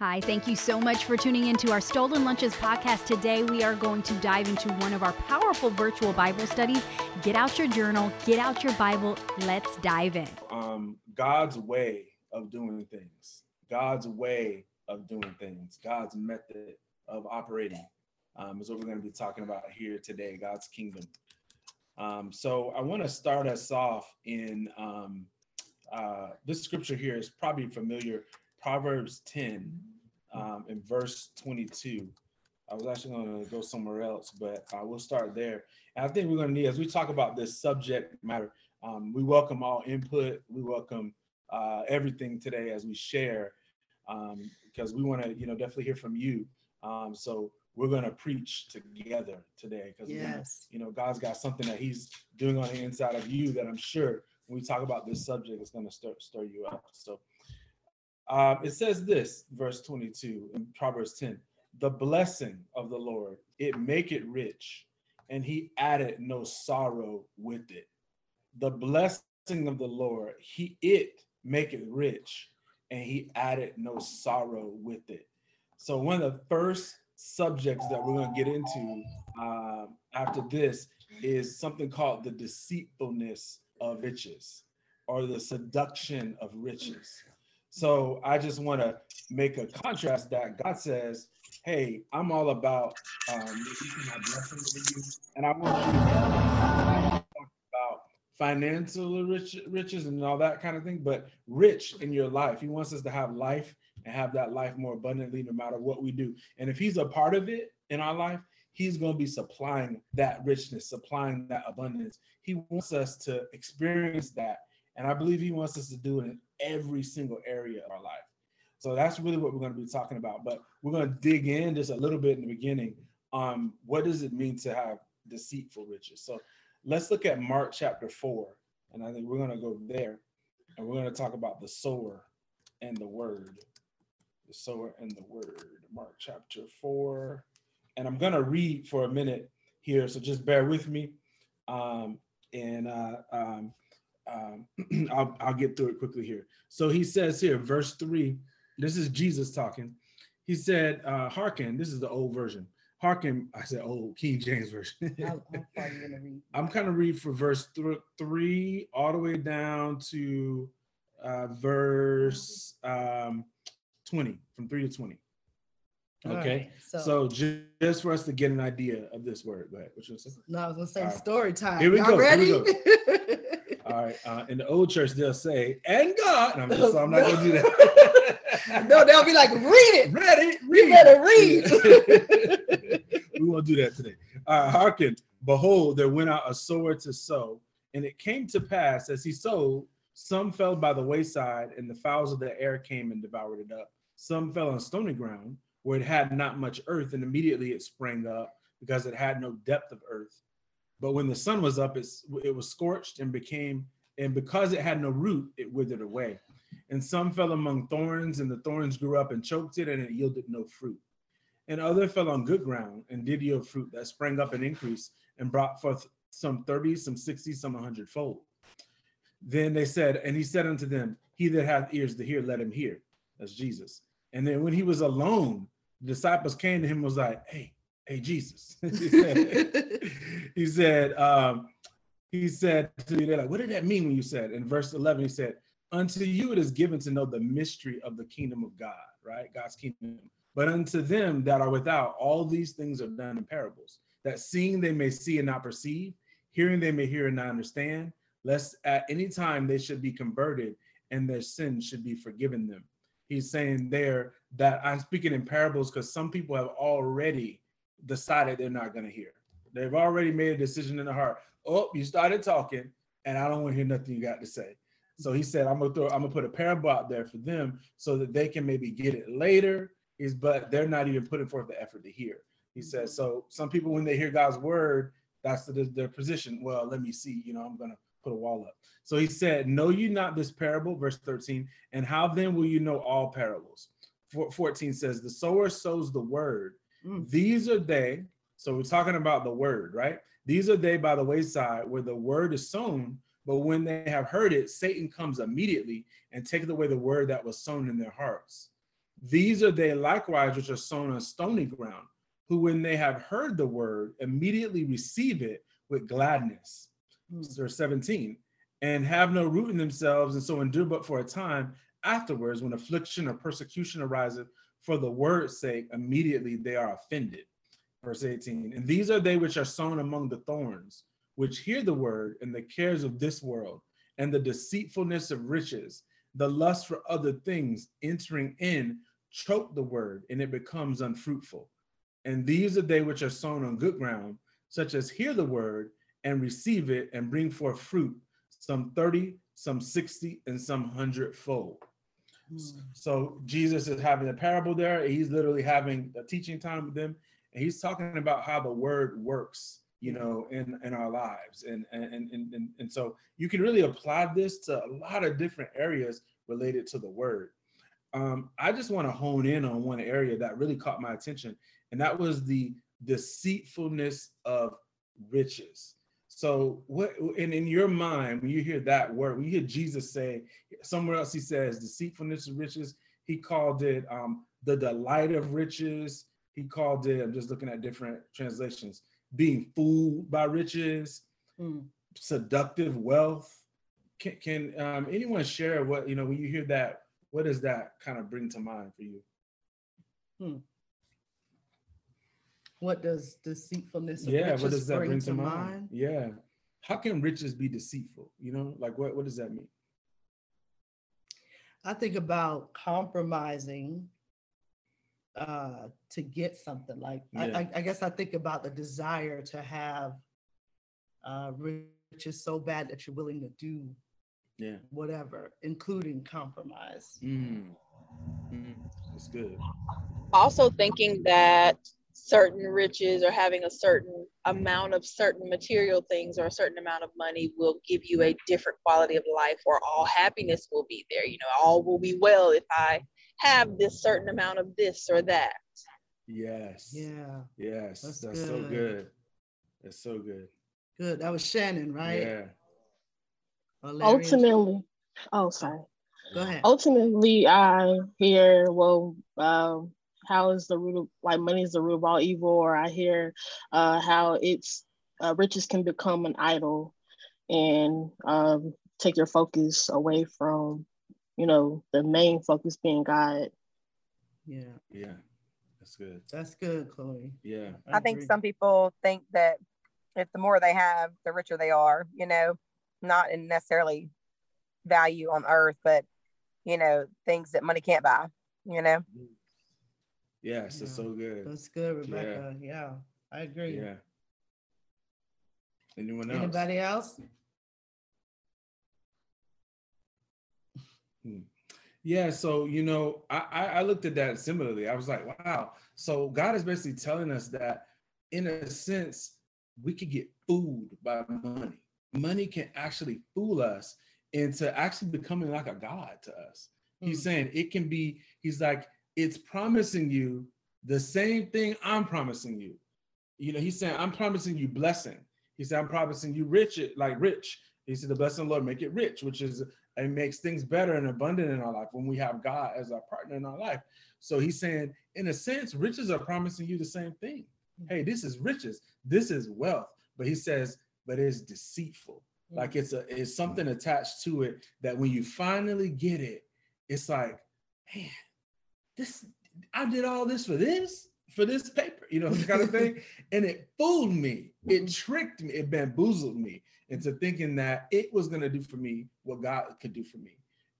Hi, thank you so much for tuning into our Stolen Lunches podcast. Today, we are going to dive into one of our powerful virtual Bible studies. Get out your journal, get out your Bible. Let's dive in. Um, God's way of doing things, God's way of doing things, God's method of operating um, is what we're going to be talking about here today God's kingdom. Um, so, I want to start us off in um, uh, this scripture here is probably familiar Proverbs 10 um, in verse 22. I was actually going to go somewhere else, but uh, we'll start there. And I think we're going to need, as we talk about this subject matter, um, we welcome all input. We welcome uh, everything today as we share, um, because we want to, you know, definitely hear from you. Um, so we're going to preach together today, because yes. you know, God's got something that He's doing on the inside of you that I'm sure when we talk about this subject, it's going to stir stir you up. So um, it says this, verse 22 in Proverbs 10 The blessing of the Lord, it make it rich, and he added no sorrow with it. The blessing of the Lord, he it make it rich, and he added no sorrow with it. So, one of the first subjects that we're going to get into um, after this is something called the deceitfulness of riches or the seduction of riches. So I just want to make a contrast that God says, "Hey, I'm all about um, my blessing you, and I want you to talk about financial rich, riches and all that kind of thing, but rich in your life. He wants us to have life and have that life more abundantly, no matter what we do. And if He's a part of it in our life, He's going to be supplying that richness, supplying that abundance. He wants us to experience that and I believe he wants us to do it in every single area of our life. So that's really what we're going to be talking about. But we're going to dig in just a little bit in the beginning. Um, what does it mean to have deceitful riches? So let's look at Mark chapter four. And I think we're going to go there and we're going to talk about the sower and the word. The sower and the word. Mark chapter four. And I'm going to read for a minute here. So just bear with me. Um, and uh, um, um, I'll, I'll get through it quickly here. So he says here, verse three, this is Jesus talking. He said, uh, hearken, this is the old version. Hearken, I said old King James version. I'm kind of read for verse th- three all the way down to uh, verse um, 20, from three to 20. Okay, right, so, so just, just, for us to get an idea of this word. What you say? No, I was gonna say story time. Here we Y'all go. Ready? Here we go. All right. Uh, in the old church, they'll say, and God. And I'm just, so I'm not going to do that. no, they'll be like, read it. Read it. Read. You better read. we won't do that today. All right. Hearken. Behold, there went out a sower to sow. And it came to pass as he sowed, some fell by the wayside, and the fowls of the air came and devoured it up. Some fell on stony ground, where it had not much earth, and immediately it sprang up, because it had no depth of earth. But when the sun was up, it's, it was scorched and became, and because it had no root, it withered away. And some fell among thorns, and the thorns grew up and choked it, and it yielded no fruit. And other fell on good ground and did yield fruit that sprang up and increased and brought forth some 30, some 60, some 100 fold. Then they said, and he said unto them, He that hath ears to hear, let him hear. That's Jesus. And then when he was alone, the disciples came to him was like, Hey, hey Jesus. he said, he said, um, he said to me, they're like, what did that mean when you said? In verse 11, he said, unto you it is given to know the mystery of the kingdom of God, right? God's kingdom. But unto them that are without, all these things are done in parables, that seeing they may see and not perceive, hearing they may hear and not understand, lest at any time they should be converted and their sins should be forgiven them. He's saying there that I'm speaking in parables because some people have already decided they're not going to hear. They've already made a decision in the heart. Oh, you started talking, and I don't want to hear nothing you got to say. So he said, I'm gonna throw, I'm gonna put a parable out there for them so that they can maybe get it later. Is but they're not even putting forth the effort to hear. He says, so some people when they hear God's word, that's the, their position. Well, let me see, you know, I'm gonna put a wall up. So he said, Know you not this parable, verse 13, and how then will you know all parables? 14 says, The sower sows the word, Mm. These are they. So we're talking about the word, right? These are they by the wayside where the word is sown, but when they have heard it, Satan comes immediately and takes away the word that was sown in their hearts. These are they likewise which are sown on stony ground, who when they have heard the word immediately receive it with gladness. Mm. Verse 17, and have no root in themselves, and so endure but for a time. Afterwards, when affliction or persecution arises for the word's sake, immediately they are offended. Verse 18, and these are they which are sown among the thorns, which hear the word and the cares of this world, and the deceitfulness of riches, the lust for other things entering in, choke the word, and it becomes unfruitful. And these are they which are sown on good ground, such as hear the word and receive it and bring forth fruit, some 30, some 60, and some hundredfold. Mm. So Jesus is having a parable there. He's literally having a teaching time with them, and he's talking about how the word works, you know, in in our lives. And and and and, and so you can really apply this to a lot of different areas related to the word. Um, I just want to hone in on one area that really caught my attention, and that was the deceitfulness of riches. So what and in your mind, when you hear that word, when you hear Jesus say somewhere else, he says deceitfulness of riches, he called it um, the delight of riches. He called it, I'm just looking at different translations, being fooled by riches, Mm. seductive wealth. Can, can um, anyone share what, you know, when you hear that, what does that kind of bring to mind for you? What does deceitfulness of Yeah, riches what does that bring, bring to mind? Yeah. How can riches be deceitful? You know, like what, what does that mean? I think about compromising uh, to get something. Like I, Yeah. I, I guess I think about the desire to have uh, riches so bad that you're willing to do Yeah. whatever, including compromise. Mm. Mm. That's good. also thinking that certain riches or having a certain amount of certain material things or a certain amount of money will give you a different quality of life or all happiness will be there you know all will be well if i have this certain amount of this or that Yes. Yeah, Yes. That's That's, so good. good. That's so good. good. That was Shannon, right? Yeah. Or ultimately oh sorry Go ahead. ultimately i hear well um how is the root of like money is the root of all evil or i hear uh how it's uh, riches can become an idol and um take your focus away from you know the main focus being god Yeah, Yeah. That's good. that's good, Chloe. Yeah. I think some people think that if the more they have, the richer they are, you know, not in necessarily value on earth, but, you know, things that money can't buy, you know. Yes. That's Yeah. so good. That's good, Rebecca. Yeah, I agree. Yeah. Anyone else? Anybody else? Yeah, so you know, I, I looked at that similarly. I was like, wow. So God is basically telling us that, in a sense, we could get fooled by money. Money can actually fool us into actually becoming like a god to us. He's Mm. saying it can be. He's like, it's promising you the same thing I'm promising you. You know, he's saying, I'm promising you blessing. He said, I'm promising you rich, like rich. He said, the blessing of the Lord make it rich, which is it makes things better and abundant in our life when we have God as our partner in our life. So he's saying, in a sense, riches are promising you the same thing. Hey, this is riches, this is wealth. But he says, but it's deceitful. Like it's a it's something attached to it that when you finally get it, it's like, man, this I did all this for this, for this paper, you know, kind of thing. and it fooled me, it mm-hmm. tricked me, it bamboozled me into thinking that it was going to do for me what God could do for me.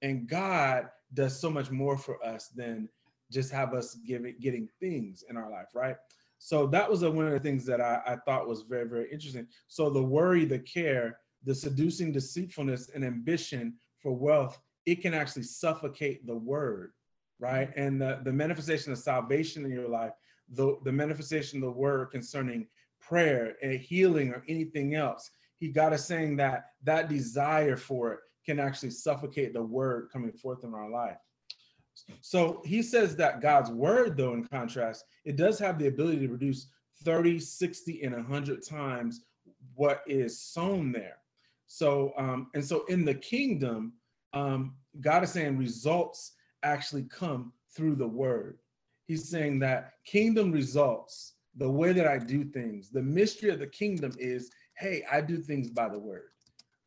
And God does so much more for us than just have us giving getting things in our life, right? So that was a, one of the things that I, I thought was very, very interesting. So the worry, the care, the seducing deceitfulness and ambition for wealth, it can actually suffocate the word, right? And the, the manifestation of salvation in your life, the, the manifestation of the word concerning prayer and healing or anything else, he got us saying that that desire for it can actually suffocate the word coming forth in our life. So he says that God's word, though, in contrast, it does have the ability to produce 30, 60, and 100 times what is sown there. So, um, and so in the kingdom, um, God is saying results actually come through the word. He's saying that kingdom results, the way that I do things, the mystery of the kingdom is hey, I do things by the word.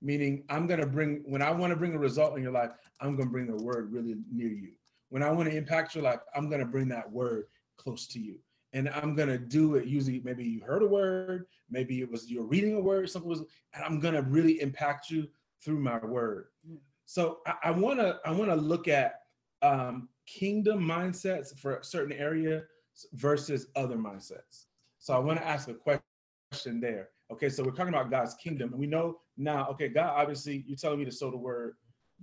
Meaning, I'm going to bring, when I want to bring a result in your life, I'm going to bring the word really near you. When I want to impact your life, I'm going to bring that word close to you. And I'm going to do it. Usually, maybe you heard a word, maybe it was you're reading a word, something was, and I'm going to really impact you through my word. Hmm. So I want to I want to look at um, kingdom mindsets for a certain area versus other mindsets. So I want to ask a question there. Okay, so we're talking about God's kingdom, and we know now. Okay, God, obviously, you're telling me to sow the word.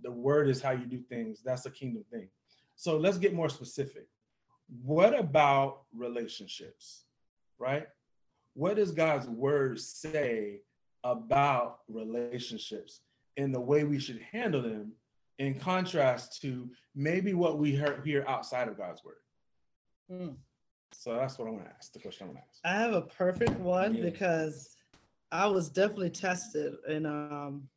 The word is how you do things. That's a kingdom thing. So let's get more specific. What about relationships, right? What does God's word say about relationships and the way we should handle them in contrast to maybe what we hear, hear outside of God's word? Hmm. So that's what I want to ask. The question I want to ask. I have a perfect one Yeah. because I was definitely tested, and um,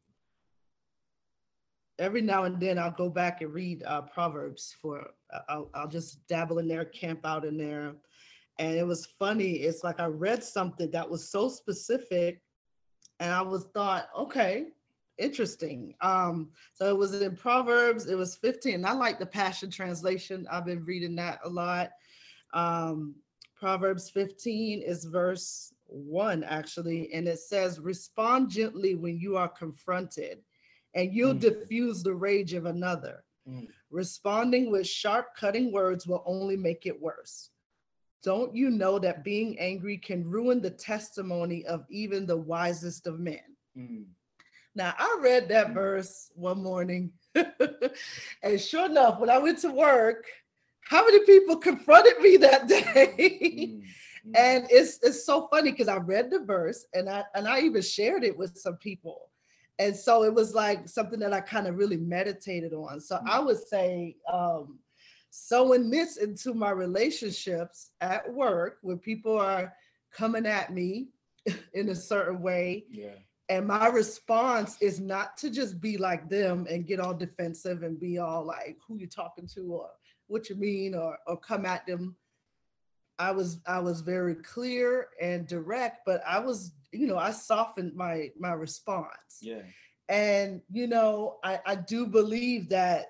every now and then I'll go back and read uh, Proverbs for. I'll, I'll just dabble in there, camp out in there, and it was funny. It's like I read something that was so specific, and I was thought, okay, interesting. Um, so it was in Proverbs. It was 15. I like the Passion Translation. I've been reading that a lot. Um, Proverbs 15 is verse one, actually, and it says, Respond gently when you are confronted, and you'll Mm. diffuse the rage of another. Mm. Responding with sharp, cutting words will only make it worse. Don't you know that being angry can ruin the testimony of even the wisest of men? Mm. Now, I read that verse one morning, and sure enough, when I went to work, how many people confronted me that day? Mm. Mm. and it's it's so funny because I read the verse and I and I even shared it with some people. And so it was like something that I kind of really meditated on. So I would say um sowing this into my relationships at work when people are coming at me in a certain way yeah. And my response is not to just be like them and get all defensive and be all like who you talking to or what you mean or or come at them i was i was very clear and direct but i was you know i softened my my response Yeah. and you know i i do believe that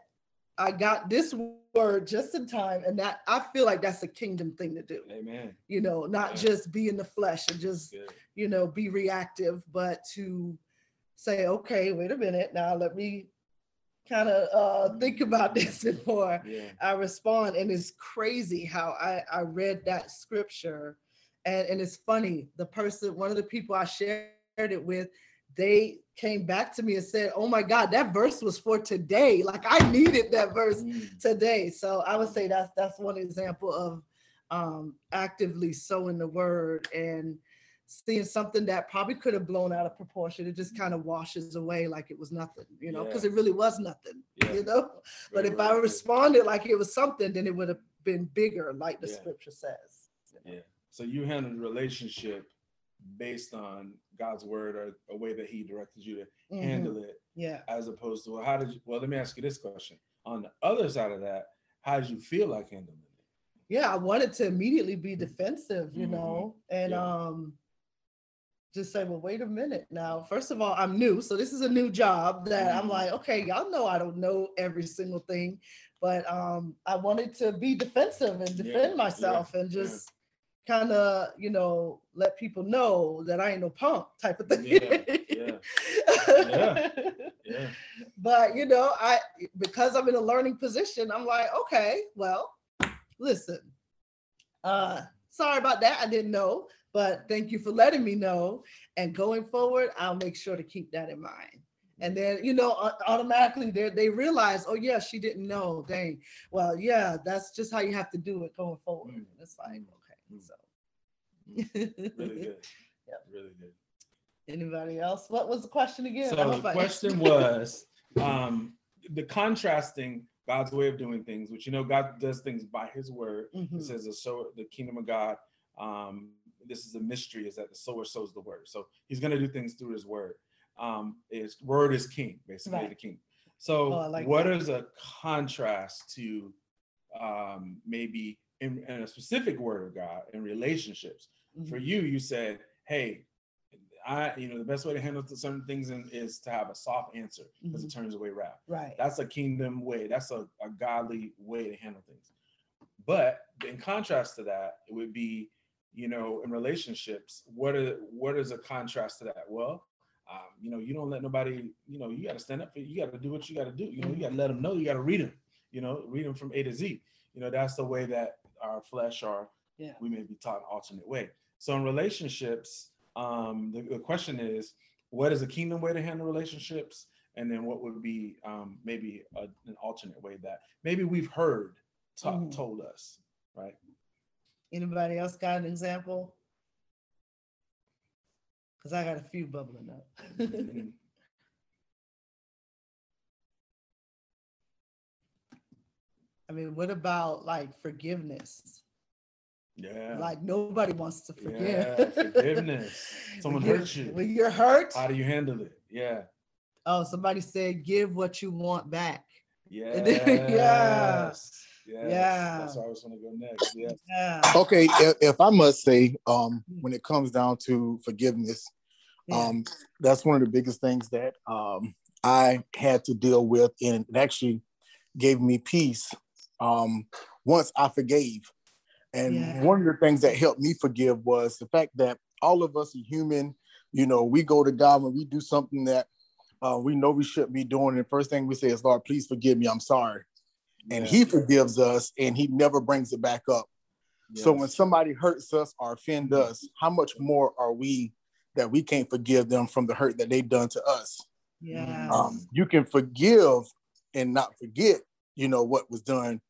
i got this word just in time and that i feel like that's a kingdom thing to do Amen. you know not just be in the flesh and just Good. you know, be reactive, but to say, okay, wait a minute, now let me kind of uh, think about this before Yeah. I respond. And it's crazy how I, I read that scripture. And, and it's funny, the person, one of the people I shared it with, they came back to me and said, Oh my God, that verse was for today. Like I needed that verse Mm. today. So I would say that's that's one example of um, actively sowing the word and seeing something that probably could have blown out of proportion. It just kind of washes away like it was nothing, you know, because Yeah. it really was nothing, Yeah. you know. But Very if well I responded like it was something, then it would have been bigger, like the Yeah. scripture says. Yeah. So you handled the relationship based on God's word or a way that He directed you to Mhm. handle it, Yeah. as opposed to well, how did you? Well, let me ask you this question. On the other side of that, how did you feel like handling it? yeah, I wanted to immediately be defensive, you Mhm. know, and Yeah. um just say, well, wait a minute now. First of all, I'm new, so this is a new job that I'm Mhm. like, okay, y'all know I don't know every single thing, but um I wanted to be defensive and defend yeah, myself and yeah. just kind of, you know, let people know that I ain't no punk type of thing. Yeah, yeah, Yeah. yeah. but you know i because i'm in a learning position i'm like okay well listen uh sorry about that i didn't know but thank you for letting me know and going forward i'll make sure to keep that in mind and then you know automatically they they realize oh yeah she didn't know dang well yeah that's just how you have to do it going forward Mm. it's like. So Really good. Yeah. Really good. anybody else what was the question again So the question was um, the contrasting God's way of doing things, which you know God does things by His word. Mhm. It says the sower, the kingdom of God. Um, this is a mystery: is that the sower sows the word. So He's going to do things through His word. Um, His word is king, basically Right. the king. So Oh, like what that. is a contrast to um, maybe in, in a specific word of God in relationships. For Mhm. you, you said, "Hey, I, you know, the best way to handle certain things in, is to have a soft answer because it turns away wrath." Right. That's a kingdom way. That's a, a godly way to handle things. But in contrast to that, it would be, you know, in relationships, what are what is a contrast to that? Well, um, you know, you don't let nobody, you know, you got to stand up for you got to do what you got to do. You know, you got to let them know. You got to read them. You know, read them from A to Z. You know, that's the way that our flesh or Yeah. we may be taught an alternate way. So in relationships, um, the, the question is, what is a kingdom way to handle relationships? And then what would be um, maybe a, an alternate way that maybe we've heard ta- Mhm. told us, right? Anybody else got an example? Because I got a few bubbling up. I mean, what about like forgiveness? Yeah. Like nobody wants to forgive. Yeah, forgiveness. Someone When you- hurt you. When you're hurt, How do you handle it? Yeah. oh, somebody said, give what you want back. Yes. And then- yeah. Yes. Yeah. That's where I was going to go next. Yeah. Yeah. Okay, if, if I must say, um, when it comes down to forgiveness, yeah. um, that's one of the biggest things that um, I had to deal with, and it actually gave me peace um, once I forgave. And Yeah. one of the things that helped me forgive was the fact that all of us are human. You know, we go to God when we do something that uh, we know we shouldn't be doing. And the first thing we say is, Lord, please forgive me. I'm sorry. And Yeah. He forgives us and He never brings it back up. So when somebody hurts us or offend us, how much more are we that we can't forgive them from the hurt that they've done to us? yeah. Um, you can forgive and not forget, you know, what was done.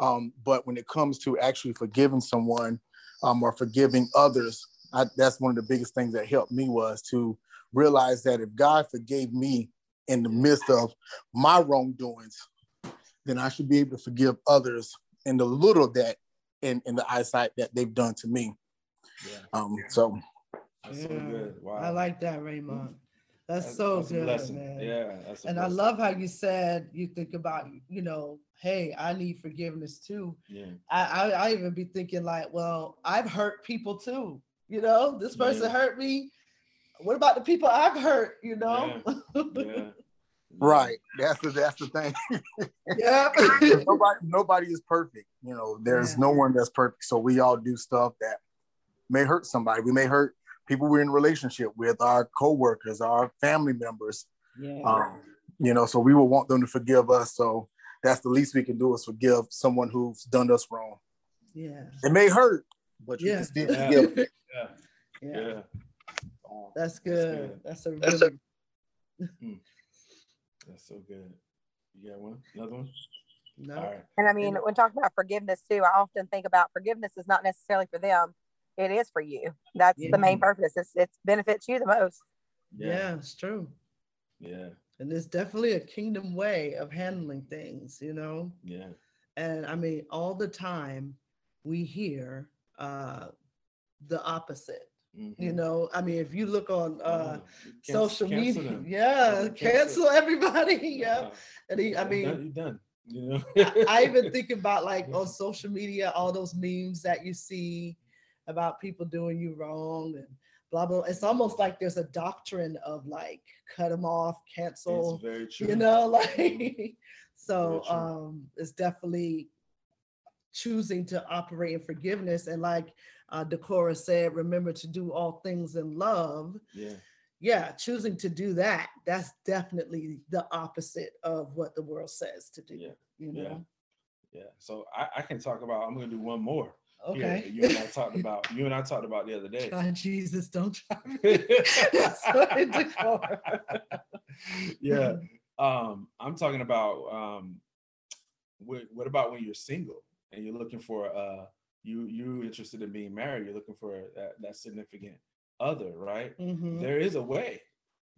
Um, but when it comes to actually forgiving someone um, or forgiving others, I, that's one of the biggest things that helped me was to realize that if God forgave me in the midst of my wrongdoings, then I should be able to forgive others in the little that in, in the eyesight that they've done to me. Yeah. Um, so That's so good. Wow. I like that, Raymond. That's, That's- so that's good, man. Yeah. That's a And I love how you said you think about, you know, hey, I need forgiveness too. Yeah. I, I, I even be thinking like, well, I've hurt people too. You know, this person Yeah. hurt me. What about the people I've hurt? You know? Yeah. right, that's the that's the thing. Yeah. nobody nobody is perfect. You know, there's Yeah. no one that's perfect. So we all do stuff that may hurt somebody. We may hurt people we're in relationship with, our co-workers, our family members. yeah. Um, you know, so we will want them to forgive us. So that's the least we can do is forgive someone who's done us wrong. yeah. It may hurt, but you Yeah. can still Yeah. forgive. Yeah. Yeah. Yeah. Wow. That's good. good. That's a That's a- really That's so good. You got one? Another one? no. All right. And I mean, And- when talking about forgiveness too, I often think about forgiveness is not necessarily for them; it is for you. That's the main purpose. It's it benefits you the most. Yeah. it's true. Yeah. And it's definitely a kingdom way of handling things, you know? Yeah. And I mean, all the time we hear uh, the opposite. You Mhm. know, I mean, if you look on uh, Oh, cancel- social cancel media, them. yeah, Cancel- cancel everybody. yeah. Yeah. And he, I You're mean, done- you're done. You know. I, I even think about like on social media, all those memes that you see about people doing you wrong and blah blah. It's almost like there's a doctrine of like cut them off, cancel. It's very true. you know like so um it's definitely choosing to operate in forgiveness and like uh Decorah said remember to do all things in love Yeah. yeah choosing to do that that's definitely the opposite of what the world says to do Yeah. you Yeah. Yeah. So I, I can talk about. I'm going to do one more. Okay that You and I talked about. You and I talked about the other day. God, jesus don't try me That's what yeah. Um, I'm talking about um, what, what about when you're single and you're looking for uh, you you interested in being married? You're looking for that, that significant other, right? Mhm. There is a way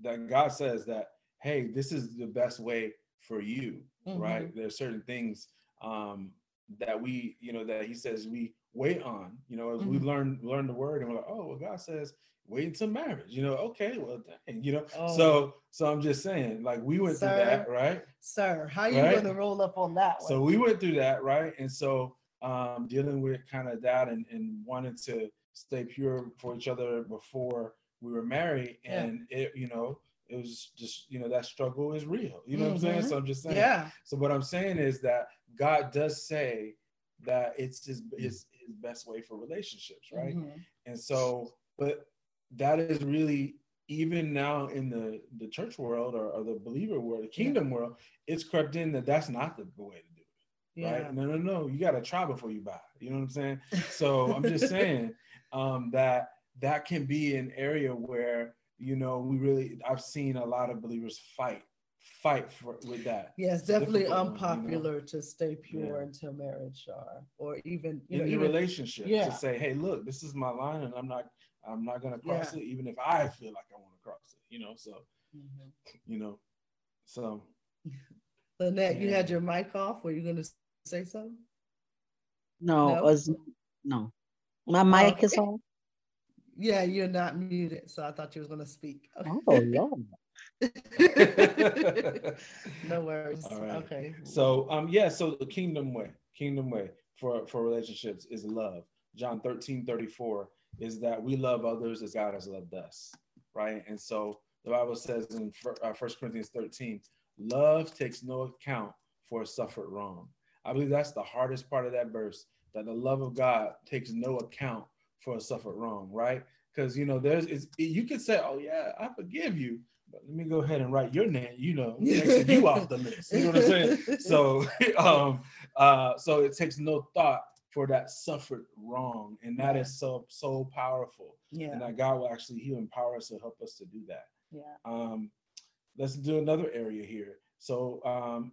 that God says that hey, this is the best way for you, Mm-hmm. right? There's certain things um, that we, you know, that He says we wait on. You know, as we Mhm. learn learn the word and we're like, oh, well, God says wait until marriage. You know, okay, well, dang, you know. Oh. So so I'm just saying, like we went through that, right? Sir, how you Right? gonna roll up on that one? So we went through that, right? And so um dealing with kind of that and, and wanting to stay pure for each other before we were married. Yeah. And it, you know, it was just, you know, that struggle is real. You know what I'm saying? Mhm. So I'm just saying. yeah, So what I'm saying is that God does say that it's his his, his best way for relationships, right? Mhm. And so, but that is really even now in the the church world or, or the believer world, the kingdom world, it's crept in that that's not the way to do it, yeah. right? No, no, no. You got to try before you buy. You know what I'm saying? So I'm just saying um, that that can be an area where you know we really I've seen a lot of believers fight fight for with that Yeah, it's It's definitely difficult one, you know? unpopular to stay pure Yeah. until marriage or or even you in know your even relationship yeah. to say, hey, look, this is my line, and I'm not I'm not gonna cross Yeah. it, even if I feel like I want to cross it. You know, so Mhm. you know, so Lynette, you had your mic off. Were you gonna say something? No, No? was no. My mic is on. Yeah, you're not muted, so I thought you was gonna speak. Oh Lord. no worries. Right. Okay. So um yeah, so the kingdom way, kingdom way for for relationships is love. John 13, 34 is that we love others as God has loved us, right? And so the Bible says in First uh, Corinthians 13, love takes no account for a suffered wrong. I believe that's the hardest part of that verse, that the love of God takes no account for a suffered wrong, right? Because you know, there's it's, you could say, Oh yeah, I forgive you, but let me go ahead and write your name, you know, next you off the list. You know what I'm saying? So um uh so it takes no thought for that suffered wrong. And that is so so powerful. Yeah. And Yeah. that God will actually he'll empower us to help us to do that. Yeah. Um let's do another area here. So um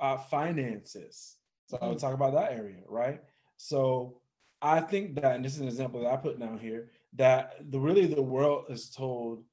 uh, finances. So I'll Mhm. talk about that area, right? So I think that, and this is an example that I put down here, that the really the world is told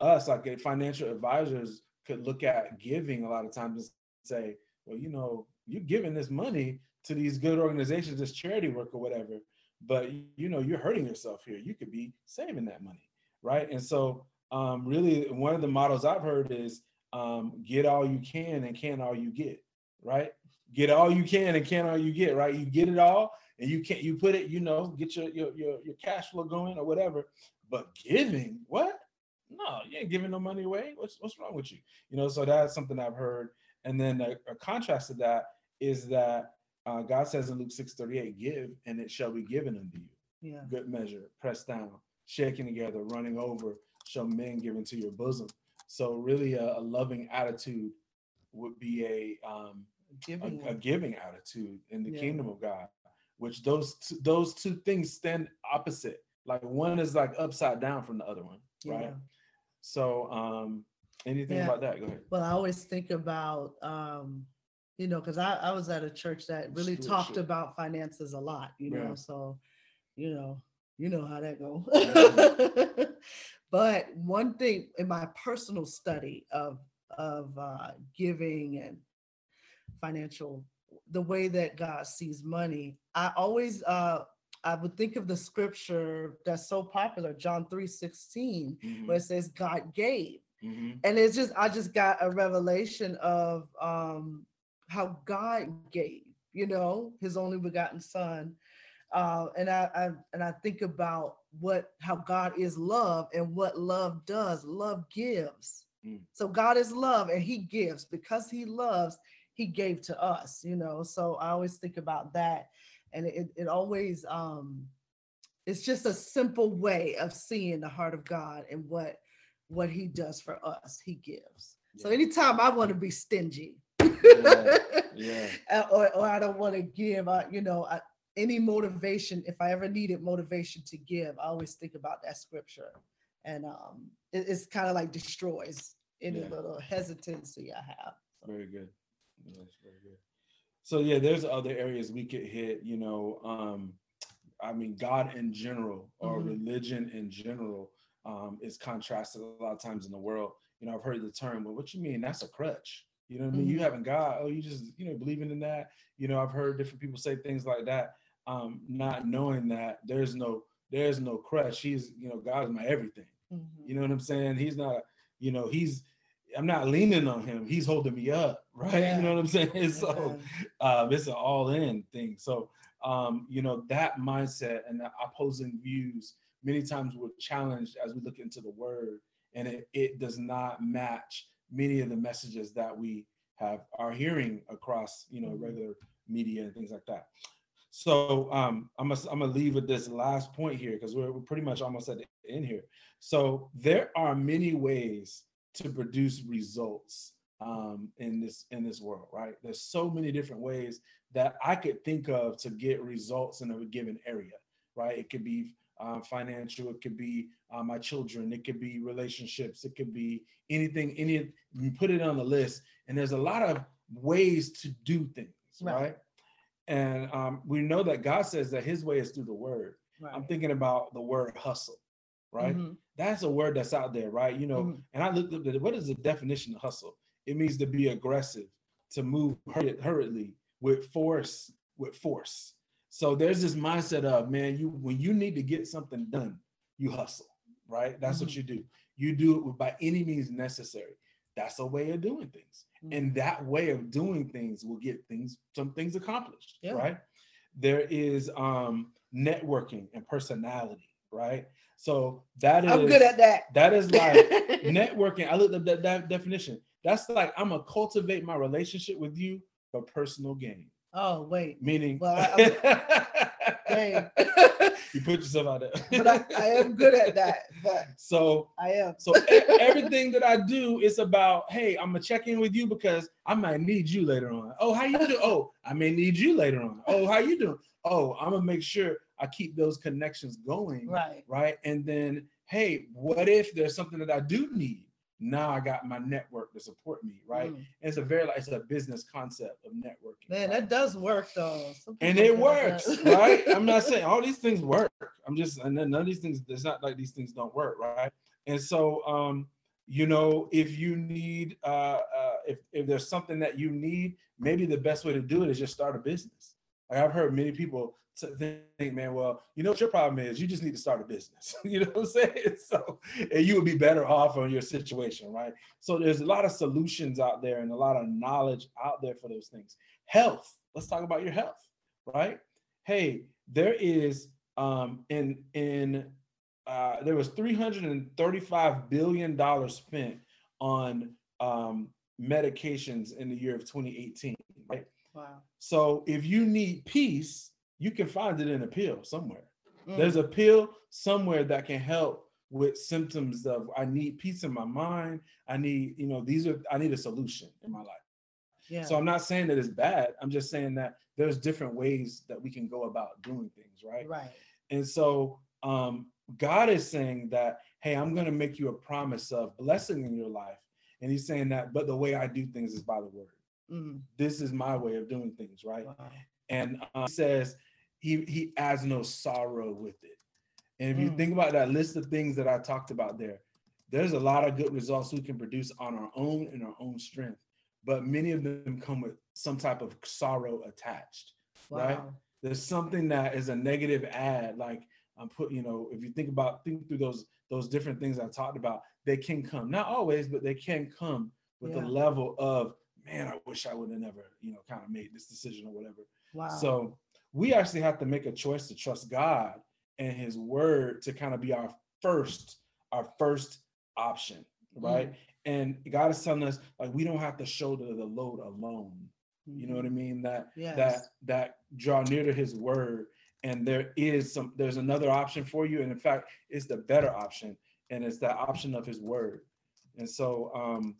us, like financial advisors could look at giving a lot of times and say, well, you know, you're giving this money to these good organizations, this charity work or whatever, but you know, you're hurting yourself here. You could be saving that money, right? And so, um, really, one of the models I've heard is um, get all you can and can all you get, right? Get all you can and can all you get, right? You get it all and you can't you put it, you know, get your your your, your cash flow going or whatever. But giving, what? No, you ain't giving no money away. What's what's wrong with you? You know, so that's something I've heard. And then a, a contrast to that is that uh, God says in Luke 6:38, give and it shall be given unto you. Yeah. Good measure, pressed down, shaking together, running over, shall men give into your bosom. So really a, a loving attitude would be a um, Giving. a, a giving attitude in the Yeah. kingdom of God, which those two, those two things stand opposite. Like one is like upside down from the other one, right? Yeah. So, um, anything Yeah. about that? Go ahead. Well, I always think about, um, you know, because I, I was at a church that really talked about finances a lot, you know, Yeah. so, you know, you know how that go. Mhm. but one thing in my personal study of of uh, giving and financial, the way that God sees money, I always uh, I would think of the scripture that's so popular, John three sixteen, Mhm, where it says God gave. Mhm, and it's just i just got a revelation of um how god gave you know his only begotten son. Uh and I, I and i think about what how god is love and what love does. Love gives. Mm. so god is love and he gives. Because he loves he gave to us you know? So i always think about that and it, it always um it's just a simple way of seeing the heart of god and what what he does for us he gives so anytime i want to be stingy Yeah, yeah. uh, or, or i don't want to give I, you know I, any motivation if i ever needed motivation to give i always think about that scripture and um it- it's kind of like destroys any Yeah. little hesitancy i have So, Very good. Yeah, That's very good. So yeah, there's other areas we could hit, you know, um, I mean, God in general or Mhm. religion in general um, is contrasted a lot of times in the world. You know, I've heard the term, well, what you mean? That's a crutch. You know what I mean? You Mhm. having God, oh, you just, you know, believing in that. You know, I've heard different people say things like that. um, not knowing that there's no there's no crutch. He's you know God is my everything. Mhm. You know what I'm saying? He's not you know he's I'm not leaning on him. He's holding me up, right? Yeah. You know what I'm saying? So Amen. um, it's an all-in thing. So um, you know that mindset and the opposing views many times we're challenged as we look into the word, and it, it does not match many of the messages that we have are hearing across you know Mhm. regular media and things like that. So um, I'm gonna I'm gonna leave with this last point here because we're, we're pretty much almost at the end here. So there are many ways to produce results um, in this in this world, right? There's so many different ways that I could think of to get results in a given area, right? It could be uh, financial, it could be uh, my children, it could be relationships, it could be anything. Any you put it on the list, and there's a lot of ways to do things, Right. right? And um, we know that God says that His way is through the Word. I'm thinking about the word hustle, right? Mhm. That's a word that's out there, right? You know, Mhm. and I looked up the what is the definition of hustle? It means to be aggressive, to move hurri- hurriedly with force, with force. So there's this mindset of man, you when you need to get something done, you hustle, right? That's what Mhm. you do. You do it by any means necessary. That's a way of doing things. Mhm. And that way of doing things will get things, some things accomplished, Yeah. right? There is um networking and personality, right? So that is I'm good at that. that is like networking. I looked up that, that definition. That's like I'm gonna cultivate my relationship with you for personal gain. oh wait, Meaning, Well, I- Dang. you put yourself out there. but I, I am good at that. But So, I am. so everything that I do is about, hey, I'm gonna check in with you because I might need you later on. Oh, how you do? Oh, I may need you later on. Oh, how you doing? Oh, I'm gonna make sure I keep those connections going, Right. right? And then, hey, what if there's something that I do need? Now I got my network to support me, right? Mm. It's a very like it's a business concept of networking. Man, right? that does work though. And it works, that. right? I'm not saying all these things work. I'm just and none of these things. It's not like these things don't work, right? And so, um, you know, if you need, uh, uh, if if there's something that you need, maybe the best way to do it is just start a business. Like I've heard many people t- think, man, well, you know what your problem is? You just need to start a business. you know what I'm saying? So, and you would be better off on your situation, right? So there's a lot of solutions out there and a lot of knowledge out there for those things. Health. Let's talk about your health, right? Hey, there is um in in uh there was 335 billion dollars spent on um medications in the year of 2018, right? Wow. So if you need peace, you can find it in a pill somewhere. Mm. There's a pill somewhere that can help with symptoms of I need peace in my mind. I need, you know, these are I need a solution in my life. yeah. So I'm not saying that it's bad. I'm just saying that there's different ways that we can go about doing things, right? right. And so um, God is saying that, hey, I'm going to make you a promise of blessing in your life. And he's saying that, but the way I do things is by the word. Mm. This is my way of doing things, right? Wow. And uh, he says he he adds no sorrow with it. And if you Mm. think about that list of things that I talked about there, there's a lot of good results we can produce on our own and our own strength. But many of them come with some type of sorrow attached. Right. There's something that is a negative ad like i'm put you know if you think about think through those those different things i talked about they can come not always but they can come with Yeah. a level of man i wish i would have never you know kind of made this decision or whatever Wow. so we actually have to make a choice to trust god and his word to kind of be our first our first option right? And god is telling us like we don't have to shoulder the load alone. You know what i mean? That Yes. that that draw near to his word and there is some there's another option for you and in fact it's the better option and it's that option of his word. And so um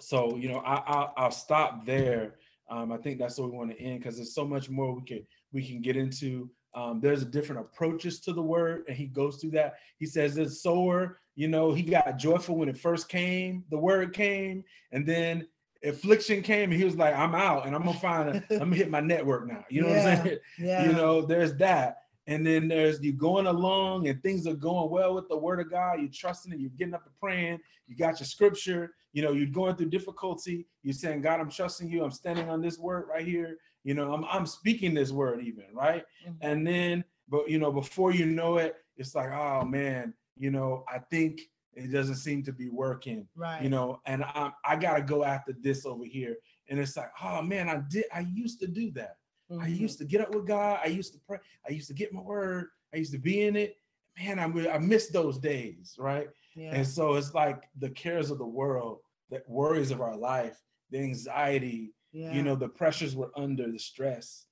so you know i i'll, I'll stop there. Um i think that's what we want to end because there's so much more we can we can get into um, there's different approaches to the word and he goes through that. He says the sower you know he got joyful when it first came the word came and then affliction came and he was like i'm out and i'm gonna find a, i'm gonna hit my network now. You know what i'm saying? yeah. you know there's that. And then there's you going along and things are going well with the word of god. You're trusting it you're getting up and praying. You got your scripture. You know you're going through difficulty. You're saying god i'm trusting you. I'm standing on this word right here You know, I'm I'm speaking this word even, right? Mhm. And then, but you know, before you know it, it's like, oh man, you know, I think it doesn't seem to be working, Right. you know, and I I gotta go after this over here. And it's like, oh man, I did I used to do that. I Mhm. used to get up with God. I used to pray. I used to get my word. I used to be in it. Man, I I miss those days, right? yeah. And so it's like the cares of the world, the worries of our life, the anxiety, yeah. you know, the pressures we're under, the stress,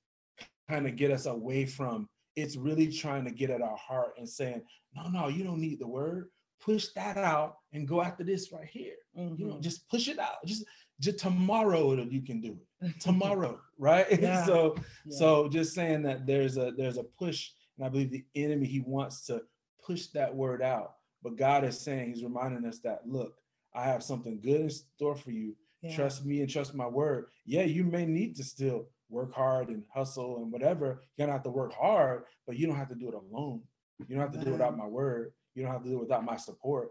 kind of get us away from. It's really trying to get at our heart and saying, no, no, you don't need the word. Push that out and go after this right here. You know, Mhm. just push it out. Just, just tomorrow it'll- you can do it. Tomorrow, right? Yeah. so, Yeah. so just saying that there's a there's a push, and I believe the enemy he wants to push that word out. But God is saying, He's reminding us that look, I have something good in store for you. Yeah. Trust me and trust my word. Yeah, you may need to still work hard and hustle and whatever. You're gonna have to work hard, but you don't have to do it alone. You don't have to do it without my word. You don't have to do it without my support.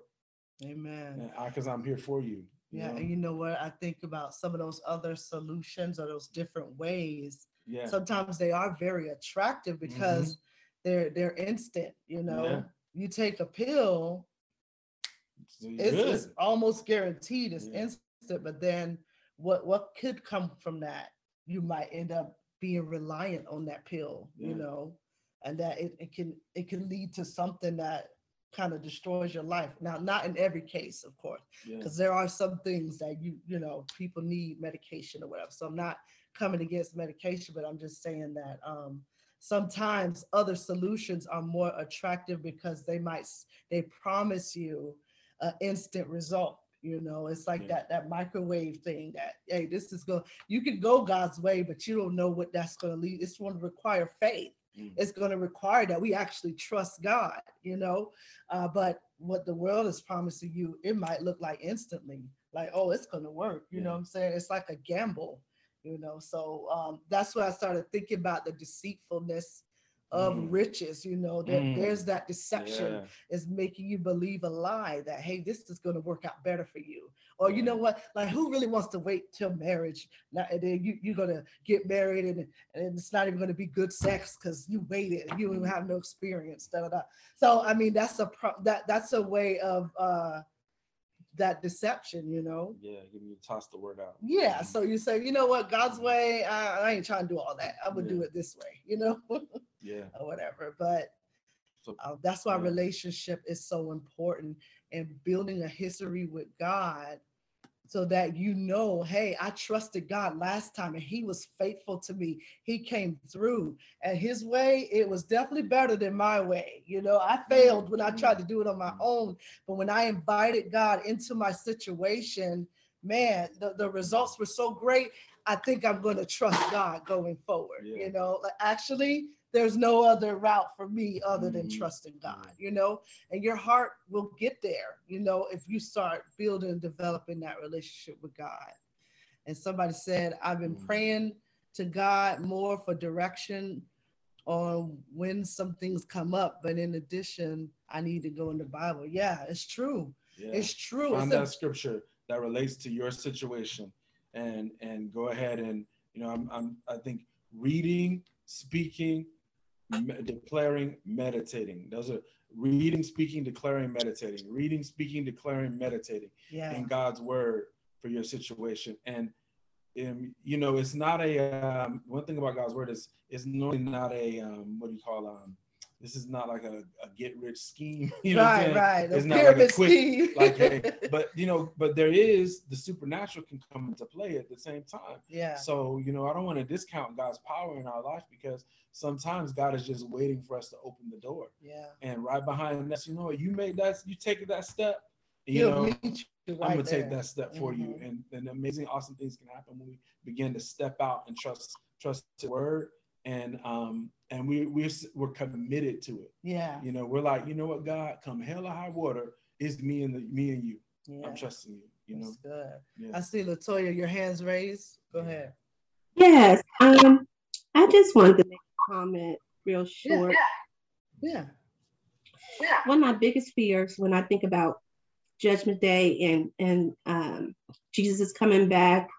Amen. Because I'm here for you. you Yeah, know? and you know what? I think about some of those other solutions or those different ways. yeah. Sometimes they are very attractive mm-hmm. because they're they're instant. You know, Yeah. you take a pill, it's, it's almost guaranteed it's Yeah. instant. But then, what what could come from that? You might end up being reliant on that pill. Yeah. You know, and that it, it can it can lead to something that kind of destroys your life. Now, not in every case, of course yeah. because there are some things that you you know people need medication or whatever so i'm not coming against medication but i'm just saying that um sometimes other solutions are more attractive because they might they promise you an instant result you know it's like Yeah. that that microwave thing that hey this is going you can go god's way but you don't know what that's going to lead it's going to require faith Mm. it's going to require that we actually trust God, you know. Uh, but what the world is promising you, it might look like instantly, like, oh, it's going to work. You know what I'm saying? It's like a gamble, you know. So um, that's why I started thinking about the deceitfulness of Mm. riches, you know. There, Mm. There's that deception Yeah. is making you believe a lie that hey this is going to work out better for you or you know what like who really wants to wait till marriage now and then you, you're going to get married and, and it's not even going to be good sex because you waited and you Mm. don't have no experience da, da, da. so i mean that's a pro- that that's a way of uh that deception you know Yeah, give me toss the word out. yeah so you say you know what god's way i, I ain't trying to do all that i'm gonna do it this way you know Yeah. or whatever. But So- uh, that's why yeah. relationship is so important and building a history with God so that you know, hey, I trusted God last time and he was faithful to me. He came through and his way, it was definitely better than my way. You know, I failed when I mm-hmm. tried to do it on my own, but when I invited God into my situation, man, the, the results were so great. I think I'm going to trust God going forward. Yeah. You know, like actually, there's no other route for me other than Mhm. trusting God, you know, and your heart will get there, you know, if you start building and developing that relationship with God. And somebody said, I've been Mhm. praying to God more for direction on when some things come up, but in addition, I need to go in the Bible. Yeah, it's true. Yeah. It's true. Find It's a- that scripture that relates to your situation and and go ahead and you know I'm, I'm I think reading, speaking, me- declaring, meditating. Those are reading, speaking, declaring, meditating. Reading, speaking, declaring, meditating yeah. in God's word for your situation. And um, you know, it's not a um, one thing about God's word is it's normally not a um, what do you call um, this is not like a, a get rich scheme. You know right, right. It's not like a quick scheme. like hey, but you know, but there is the supernatural can come into play at the same time. yeah. So, you know, I don't want to discount God's power in our life because sometimes God is just waiting for us to open the door. Yeah. And right behind us, you know you made that, you take that step, you He'll know, meet you I'm gonna take that step for you. Mhm. And and amazing, awesome things can happen when we begin to step out and trust trust the word. And um and we we're we're committed to it. Yeah. You know, we're like, you know what, God, come hell or high water, it's me and the me and you. Yeah. I'm trusting you. You know, That's good. yeah. I see Latoya, your hands raised. Go Yeah. ahead. Yes, um, I just wanted to make a comment real short. yeah. yeah. Yeah. One of my biggest fears when I think about Judgment Day and and um, Jesus is coming back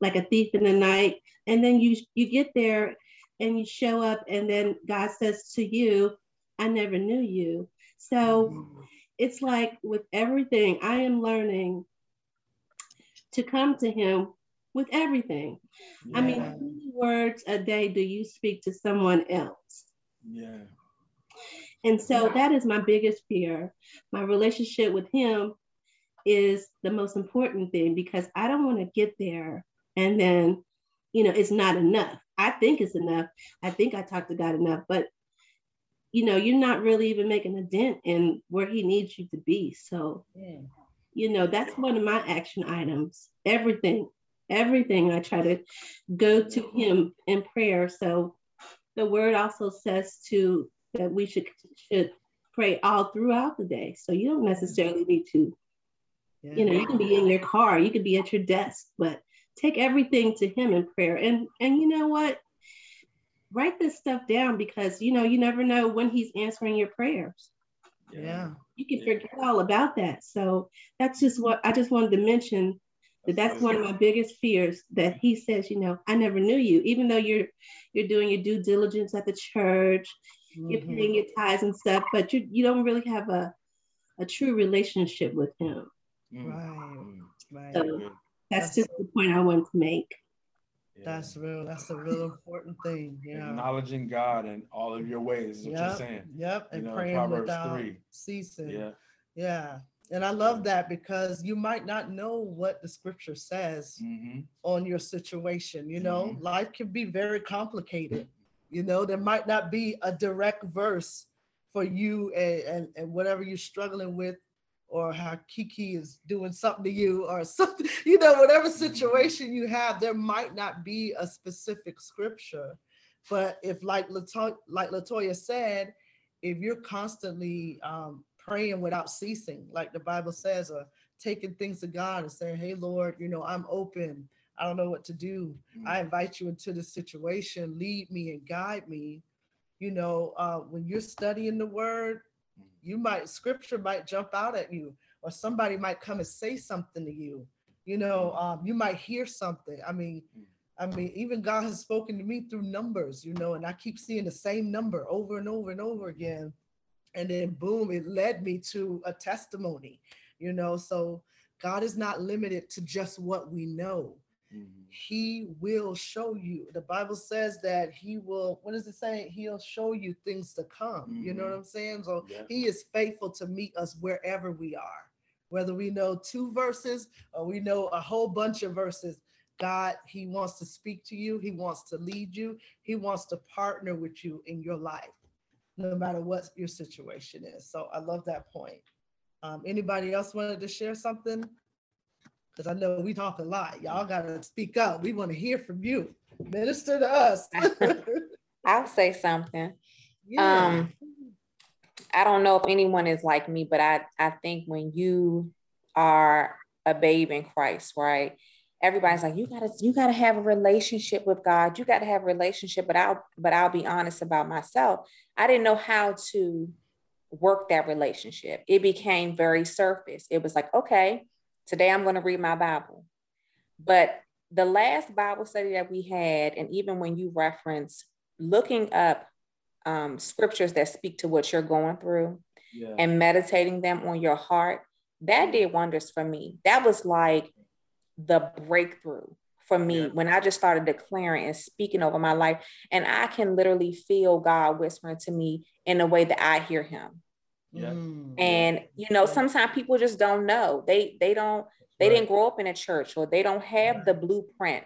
like a thief in the night. And then you you get there and you show up and then God says to you, I never knew you. So mm-hmm. it's like with everything, I am learning to come to him with everything. I mean, how many words a day do you speak to someone else? Yeah. And so that is my biggest fear. My relationship with him is the most important thing because I don't want to get there and then, you know, it's not enough. I think it's enough. I think I talked to God enough, but you know, you're not really even making a dent in where he needs you to be. So, you know, that's one of my action items. Everything, everything I try to go to mm-hmm. him in prayer. So the word also says to that we should should pray all throughout the day. So you don't necessarily need to, you know, you can be in your car, you could be at your desk, but take everything to him in prayer. And and you know what? Write this stuff down because you know you never know when he's answering your prayers. Yeah. You can forget all about that. So that's just what I just wanted to mention that that's one of my biggest fears that he says, you know, I never knew you, even though you're you're doing your due diligence at the church, you're Mhm. paying your tithes and stuff, but you you don't really have a a true relationship with him. Mm. Right. Right. So that's just the point I want to make. That's real. That's a real important thing. Yeah. Acknowledging God in all of your ways is what you're saying. Yep. You And know, praying Proverbs without 3. ceasing. Yeah. Yeah. And I love that because you might not know what the scripture says Mm-hmm. on your situation. You know, Mhm. life can be very complicated. You know, there might not be a direct verse for you and, and, and whatever you're struggling with, or how Kiki is doing something to you, or something, you know, whatever situation you have, there might not be a specific scripture. But if, like Latoya, like Latoya said, if you're constantly um, praying without ceasing, like the Bible says, or taking things to God and saying, Hey, Lord, you know, I'm open. I don't know what to do. I invite you into the situation, lead me and guide me. You know, uh, when you're studying the word, you might, scripture might jump out at you, or somebody might come and say something to you. You know, um, you might hear something. I mean, I mean, even God has spoken to me through numbers, you know, and I keep seeing the same number over and over and over again. And then boom, it led me to a testimony, you know. So God is not limited to just what we know. He will show you. The Bible says that he will, what does it say? He'll show you things to come. You know what I'm saying? So Yeah. he is faithful to meet us wherever we are. Whether we know two verses or we know a whole bunch of verses, God, He wants to speak to you. He wants to lead you. He wants to partner with you in your life, no matter what your situation is. So I love that point. Um, anybody else wanted to share something? Because I know we talk a lot. Y'all got to speak up. We want to hear from you. Minister to us. I'll say something. Yeah. Um, I don't know if anyone is like me, but I, I think when you are a babe in Christ, right? Everybody's like, you gotta, you gotta have a relationship with God. You gotta have a relationship. But I'll, but I'll be honest about myself. I didn't know how to work that relationship. It became very surface. It was like, okay, today I'm gonna read my Bible. But the last Bible study that we had, and even when you reference looking up um, scriptures that speak to what you're going through Yeah. and meditating them on your heart, that did wonders for me. That was like the breakthrough for me when I just started declaring and speaking over my life. And I can literally feel God whispering to me in a way that I hear him. Yeah. Mm. And you know, sometimes people just don't know. They they don't they didn't grow up in a church or they don't have the blueprint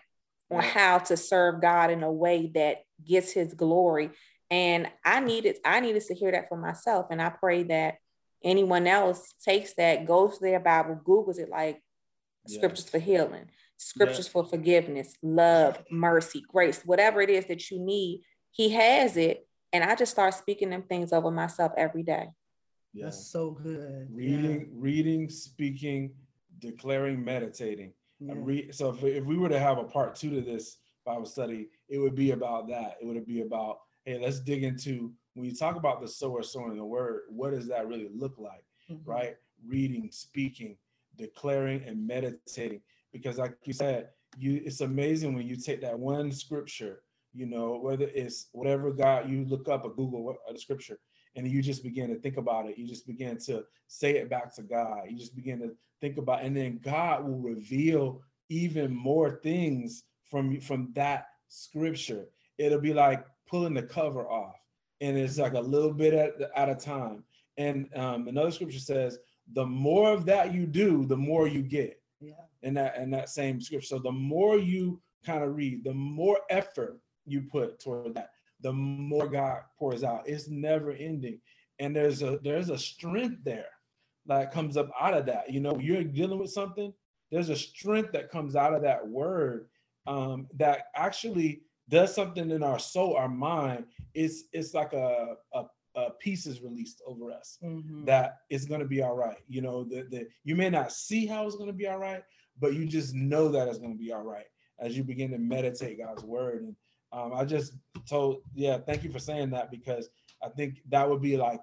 on how to serve God in a way that gets his glory. And I needed I needed to hear that for myself. And I pray that anyone else takes that, goes to their Bible, Googles it like scriptures for healing, scriptures for forgiveness, love, mercy, grace, whatever it is that you need, he has it. And I just start speaking them things over myself every day. Yeah. That's so good. reading, reading, speaking, declaring, meditating. Yeah. And re- so if, if we were to have a part two to this Bible study, it would be about that. It would be about, hey, let's dig into when you talk about the sower sowing the word, what does that really look like? Mhm. Right? Reading, speaking, declaring, and meditating. Because like you said, you it's amazing when you take that one scripture, you know, whether it's whatever God you look up or Google a scripture, and you just begin to think about it. You just begin to say it back to God. You just begin to think about, and then God will reveal even more things from from that scripture. It'll be like pulling the cover off, and it's like a little bit at, at a time. And um, another scripture says, "The more of that you do, the more you get." Yeah. In that in that same scripture. So the more you kind of read, the more effort you put toward that, the more God pours out. It's never ending, and there's a there's a strength there that comes up out of that. You know, you're dealing with something. There's a strength that comes out of that word um, that actually does something in our soul, our mind. It's it's like a a, a peace is released over us Mhm. that it's going to be all right. You know, the, the you may not see how it's going to be all right, but you just know that it's going to be all right as you begin to meditate God's word. And um, I just told, yeah, thank you for saying that because I think that would be like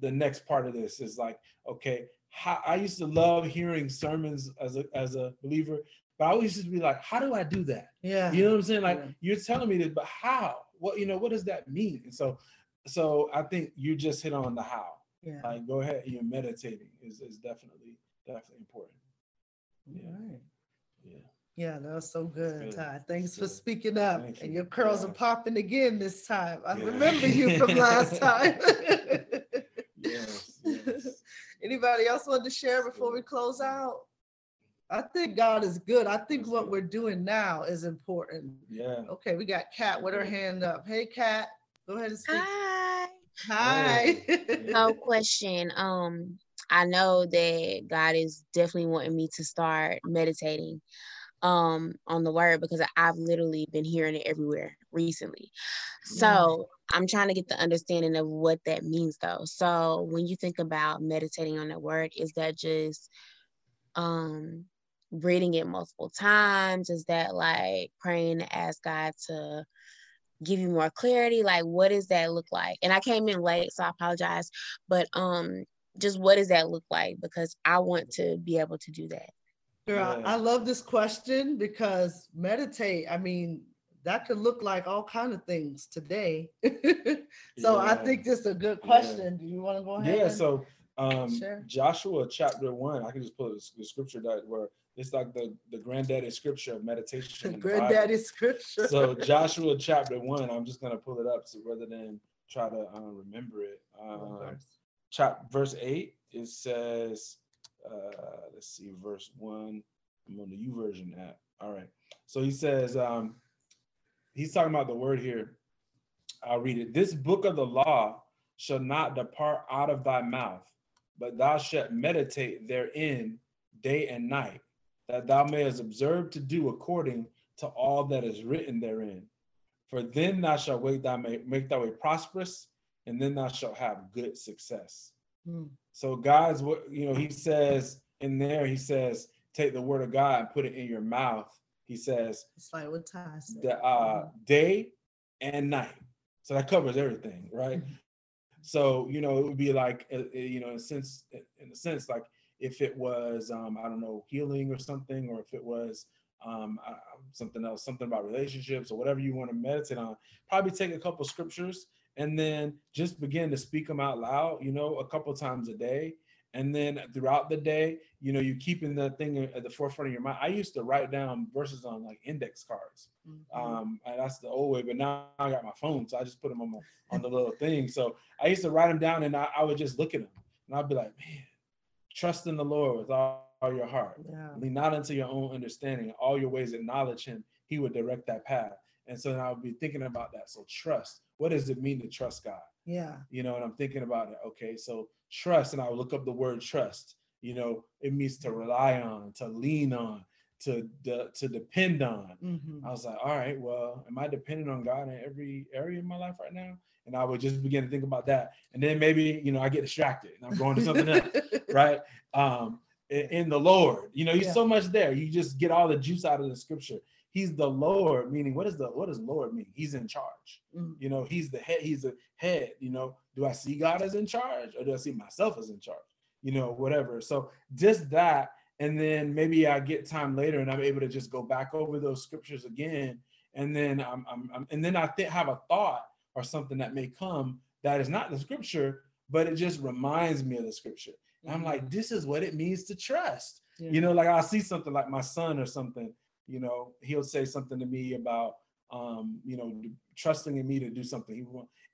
the next part of this is like, okay, how, I used to love hearing sermons as a as a believer, but I always used to be like, how do I do that? Yeah. You know what I'm saying? Like Yeah. you're telling me this, but how? What you know? What does that mean? And so, so I think you just hit on the how. Yeah. Like go ahead, you're meditating is is definitely definitely important. Yeah, Right. yeah. Yeah, that was so good, good. Ty. Thanks for speaking up. Thank And your curls Yeah. are popping again this time. I Yeah. remember you from last time. Yes, yes. Anybody else want to share before we close out? I think God is good. I think That's what good. we're doing now is important. Yeah. Okay, we got Kat with her hand up. Hey, Kat, go ahead and speak. Hi. Hi. No question. Um, I know that God is definitely wanting me to start meditating um on the word because I've literally been hearing it everywhere recently. So I'm trying to get the understanding of what that means though. So when you think about meditating on the word, is that just um reading it multiple times? Is that like praying to ask God to give you more clarity? Like what does that look like? And I came in late, so I apologize. But um just what does that look like? Because I want to be able to do that. Girl, Yeah. I love this question because meditate, I mean, that could look like all kind of things today. so I think this is a good Yeah. question. Do you want to go ahead? Yeah, so um Sure. Joshua chapter one, I can just pull the, scripture that where it's like the the granddaddy scripture of meditation. the. Granddaddy scripture. So Joshua chapter one, I'm just gonna pull it up so rather than try to um, remember it. Um, chap verse eight, it says, uh, let's see, verse one. I'm on the YouVersion app. All right. So he says, um, he's talking about the word here. I'll read it. This book of the law shall not depart out of thy mouth, but thou shalt meditate therein day and night, that thou mayest observe to do according to all that is written therein. For then thou shalt make thy, make thy way prosperous, and then thou shalt have good success. Hmm. So God's what you know, he says in there, he says, take the word of God and put it in your mouth. He says It's like what Ty said. the uh day and night. So that covers everything, right? Mhm. So, you know, it would be like uh, uh, you know, in a sense in a sense like if it was um I don't know, healing or something or if it was um uh, something else, something about relationships or whatever you want to meditate on, probably take a couple scriptures and then just begin to speak them out loud, you know, a couple times a day. And then throughout the day, you know, you're keeping that thing at the forefront of your mind. I used to write down verses on like index cards. Mhm. Um, and that's the old way, but now I got my phone, so I just put them on my on the little thing. So I used to write them down, and I, I would just look at them, and I'd be like, man, trust in the Lord with all, all your heart. yeah. Lean not into your own understanding. All your ways acknowledge Him; He would direct that path. And so I would be thinking about that. So trust. What does it mean to trust God? Yeah. you know, and I'm thinking about it. Okay, so trust, and I look up the word trust. You know, it means to rely on, to lean on, to de- to depend on. Mhm. I was like, all right, well, am I dependent on God in every area of my life right now? And I would just begin to think about that, and then maybe you know I get distracted and I'm going to something else, right? Um, in, the Lord, you know, He's Yeah. so much there. You just get all the juice out of the Scripture. He's the Lord, meaning what is the what does Lord mean? He's in charge. Mhm. You know, He's the head. He's the head. You know, do I see God as in charge or do I see myself as in charge? You know, whatever. So just that, and then maybe I get time later and I'm able to just go back over those scriptures again, and then I'm, I'm, I'm and then I think have a thought or something that may come that is not the scripture, but it just reminds me of the scripture. And I'm like, this is what it means to trust. Yeah. You know, like I'll see something like my son or something, you know, he'll say something to me about um, you know, trusting in me to do something.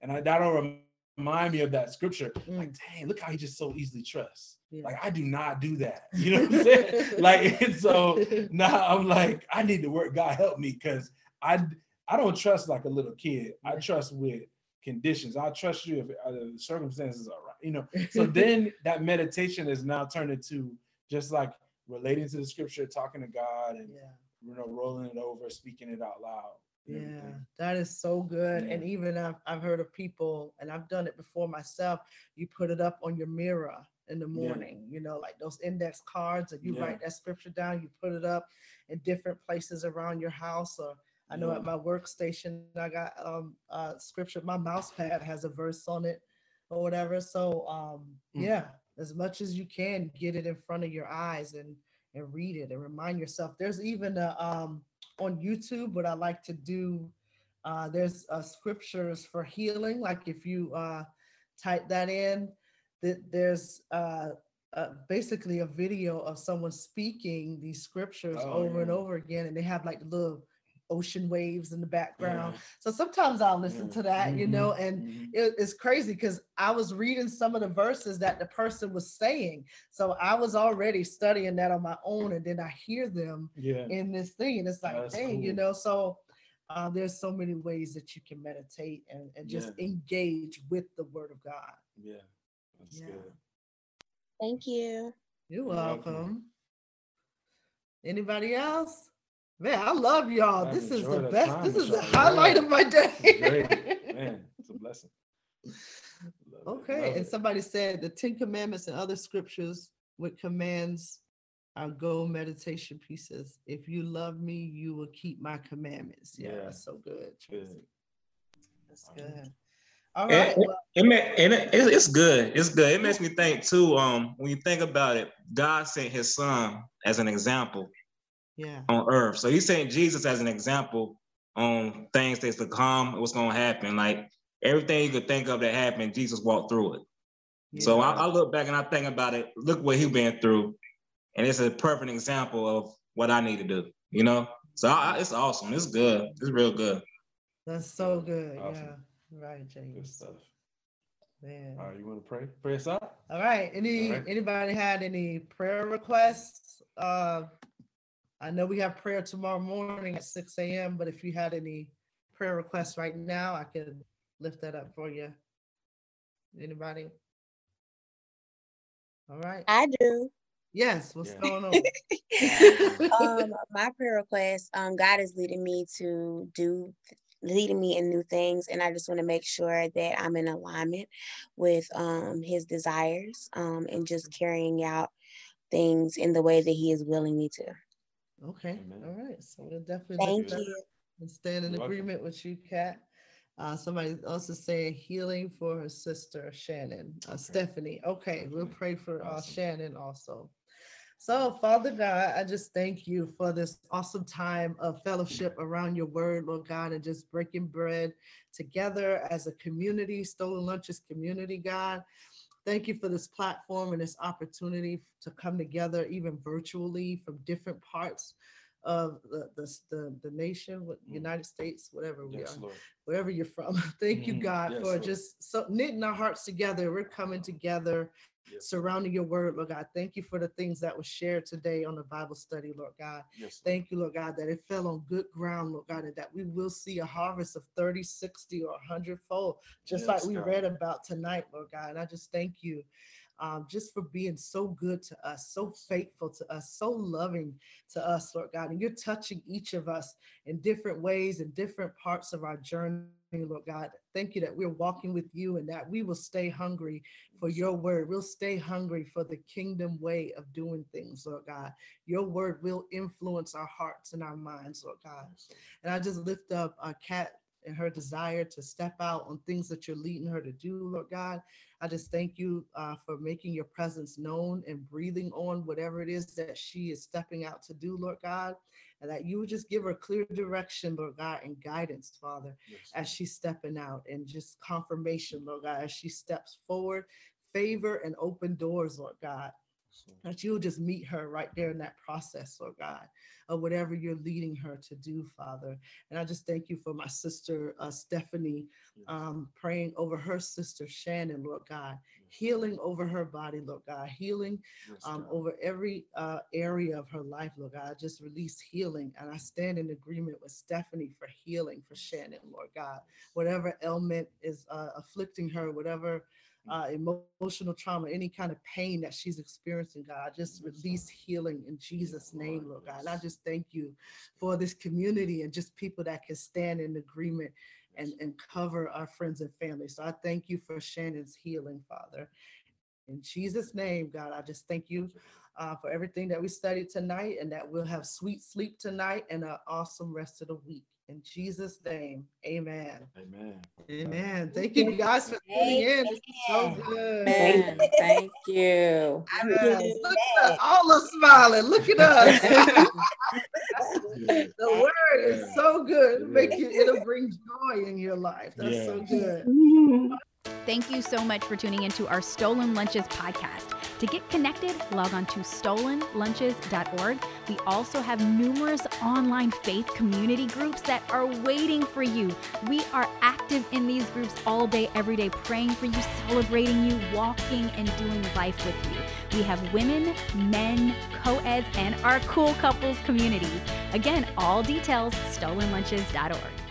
And I, that'll remind me of that scripture. Like, dang, look how he just so easily trusts. Yeah. Like I do not do that. You know what I'm saying? like and so now I'm like, I need to work. God help me because I I don't trust like a little kid. I trust with conditions. I trust you if uh, the circumstances are right. You know. So then that meditation is now turned into just like relating to the scripture, talking to God, and Yeah. You know, rolling it over, speaking it out loud. Yeah, everything. that is so good. And even I've, I've heard of people, and I've done it before myself. You put it up on your mirror in the Yeah. morning, you know, like those index cards, and you Yeah. write that scripture down, you put it up in different places around your house. Or I know Yeah. at my workstation, I got um uh scripture, my mouse pad has a verse on it or whatever. So um Mm. yeah, as much as you can, get it in front of your eyes and and read it and remind yourself. There's even a um on YouTube what I like to do. Uh, there's uh, scriptures for healing. Like if you uh, type that in, that there's uh, uh, basically a video of someone speaking these scriptures Oh, over and over again, and they have like little ocean waves in the background. Yeah. So sometimes I'll listen Yeah. to that, you Mhm, know, and mhm. it, it's crazy because I was reading some of the verses that the person was saying. So I was already studying that on my own, and then I hear them Yeah. in this thing, and it's like, That's dang, you know. So uh, there's so many ways that you can meditate and, and just Yeah. engage with the Word of God. Yeah. That's Yeah. good. Thank you. You're You're welcome. welcome. Anybody else? Man, I love y'all. I've This is the best. time This is the highlight of my day. Great. Man, it's a blessing. Love it, Okay, love and it. somebody said the Ten Commandments and other scriptures with commands are go meditation pieces. If you love me, you will keep my commandments. Yeah, Yeah. that's so good. Good. That's good. All And. Well, it, and it, it- it's good. It's good. It makes me think too. Um, when you think about it, God sent His Son as an example yeah. on earth. So He's saying Jesus as an example on things that's to come, what's going to happen. Like everything you could think of that happened, Jesus walked through it. So I, I look back and I think about it. Look what He been through, and it's a perfect example of what I need to do. You know. So I, I- it's awesome. It's good. It's real good. That's so good. Awesome. Yeah. Right, James. Good stuff. Man. All right, you want to pray? Pray us out? All right. Any All right. anybody had any prayer requests? Uh I know we have prayer tomorrow morning at 6 a.m., but if you had any prayer requests right now, I could lift that up for you. Anybody? All right. I do. Yes, what's Yeah. going on? um, my prayer request, um, God is leading me to do leading me in new things and I just want to make sure that I'm in alignment with um his desires um and just carrying out things in the way that he is willing me to. Okay. Amen. All right. So we'll definitely Thank lift you. and stand in You're welcome. agreement with you, Kat. Uh, somebody else is saying healing for her sister Shannon, uh, Stephanie. Okay, we'll pray for uh, Awesome. Shannon also. So, Father God, I just thank you for this awesome time of fellowship around your word, Lord God, and just breaking bread together as a community, Stolen Lunches community, God. Thank you for this platform and this opportunity to come together, even virtually from different parts of the, the, the, the nation, what- Mm. United States, whatever we Yes, are Lord. wherever you're from. Thank you, Mhm. God, Yes, for Lord. just so knitting our hearts together. We're coming together, Yes, surrounding your word, Lord God. Thank you for the things that were shared today on the Bible study, Lord God. Yes, Lord. Thank you, Lord God, that it fell on good ground, Lord God, and that we will see a harvest of 30, 60, or 100 fold, just like we God. read about tonight, Lord God. And I just thank you um, just for being so good to us, so faithful to us, so loving to us, Lord God. And you're touching each of us in different ways in different parts of our journey, Lord God. Thank you that we're walking with you and that we will stay hungry for your word. We'll stay hungry for the kingdom way of doing things, Lord God. Your word will influence our hearts and our minds, Lord God. And I just lift up uh, Kat and her desire to step out on things that you're leading her to do, Lord God. I just thank you uh, for making your presence known and breathing on whatever it is that she is stepping out to do, Lord God. And that you would just give her clear direction, Lord God, and guidance, Father, yes. as she's stepping out and just confirmation, Lord God, as she steps forward, favor and open doors, Lord God that you'll just meet her right there in that process, Lord God, of whatever you're leading her to do, Father. And I just thank you for my sister uh, Stephanie, um, praying over her sister Shannon, Lord God, healing over her body, Lord God, healing um, over every uh, area of her life, Lord God. I just release healing, and I stand in agreement with Stephanie for healing for Shannon, Lord God. Whatever ailment is uh, afflicting her, whatever uh, emotional trauma, any kind of pain that she's experiencing, God. just release healing in Jesus' name, Lord God. And I just thank you for this community and just people that can stand in agreement and, and cover our friends and family. So I thank you for Shannon's healing, Father. In Jesus' name, God, I just thank you uh, for everything that we studied tonight and that we'll have sweet sleep tonight and an awesome rest of the week. In Jesus' name, amen. Amen. Amen. Thank you guys for tuning in. It's so good. Amen. Thank you. Yes. Uh, look at us. All are smiling. Look at us. the word is so good. Make you, it'll bring joy in your life. That's yeah. so good. Thank you so much for tuning into our Stolen Lunches podcast. To get connected, log on to stolenlunches.org. We also have numerous online faith community groups that are waiting for you. We are active in these groups all day, every day, praying for you, celebrating you, walking and doing life with you. We have women, men, co eds, and our cool couples communities. Again, all details stolenlunches.org.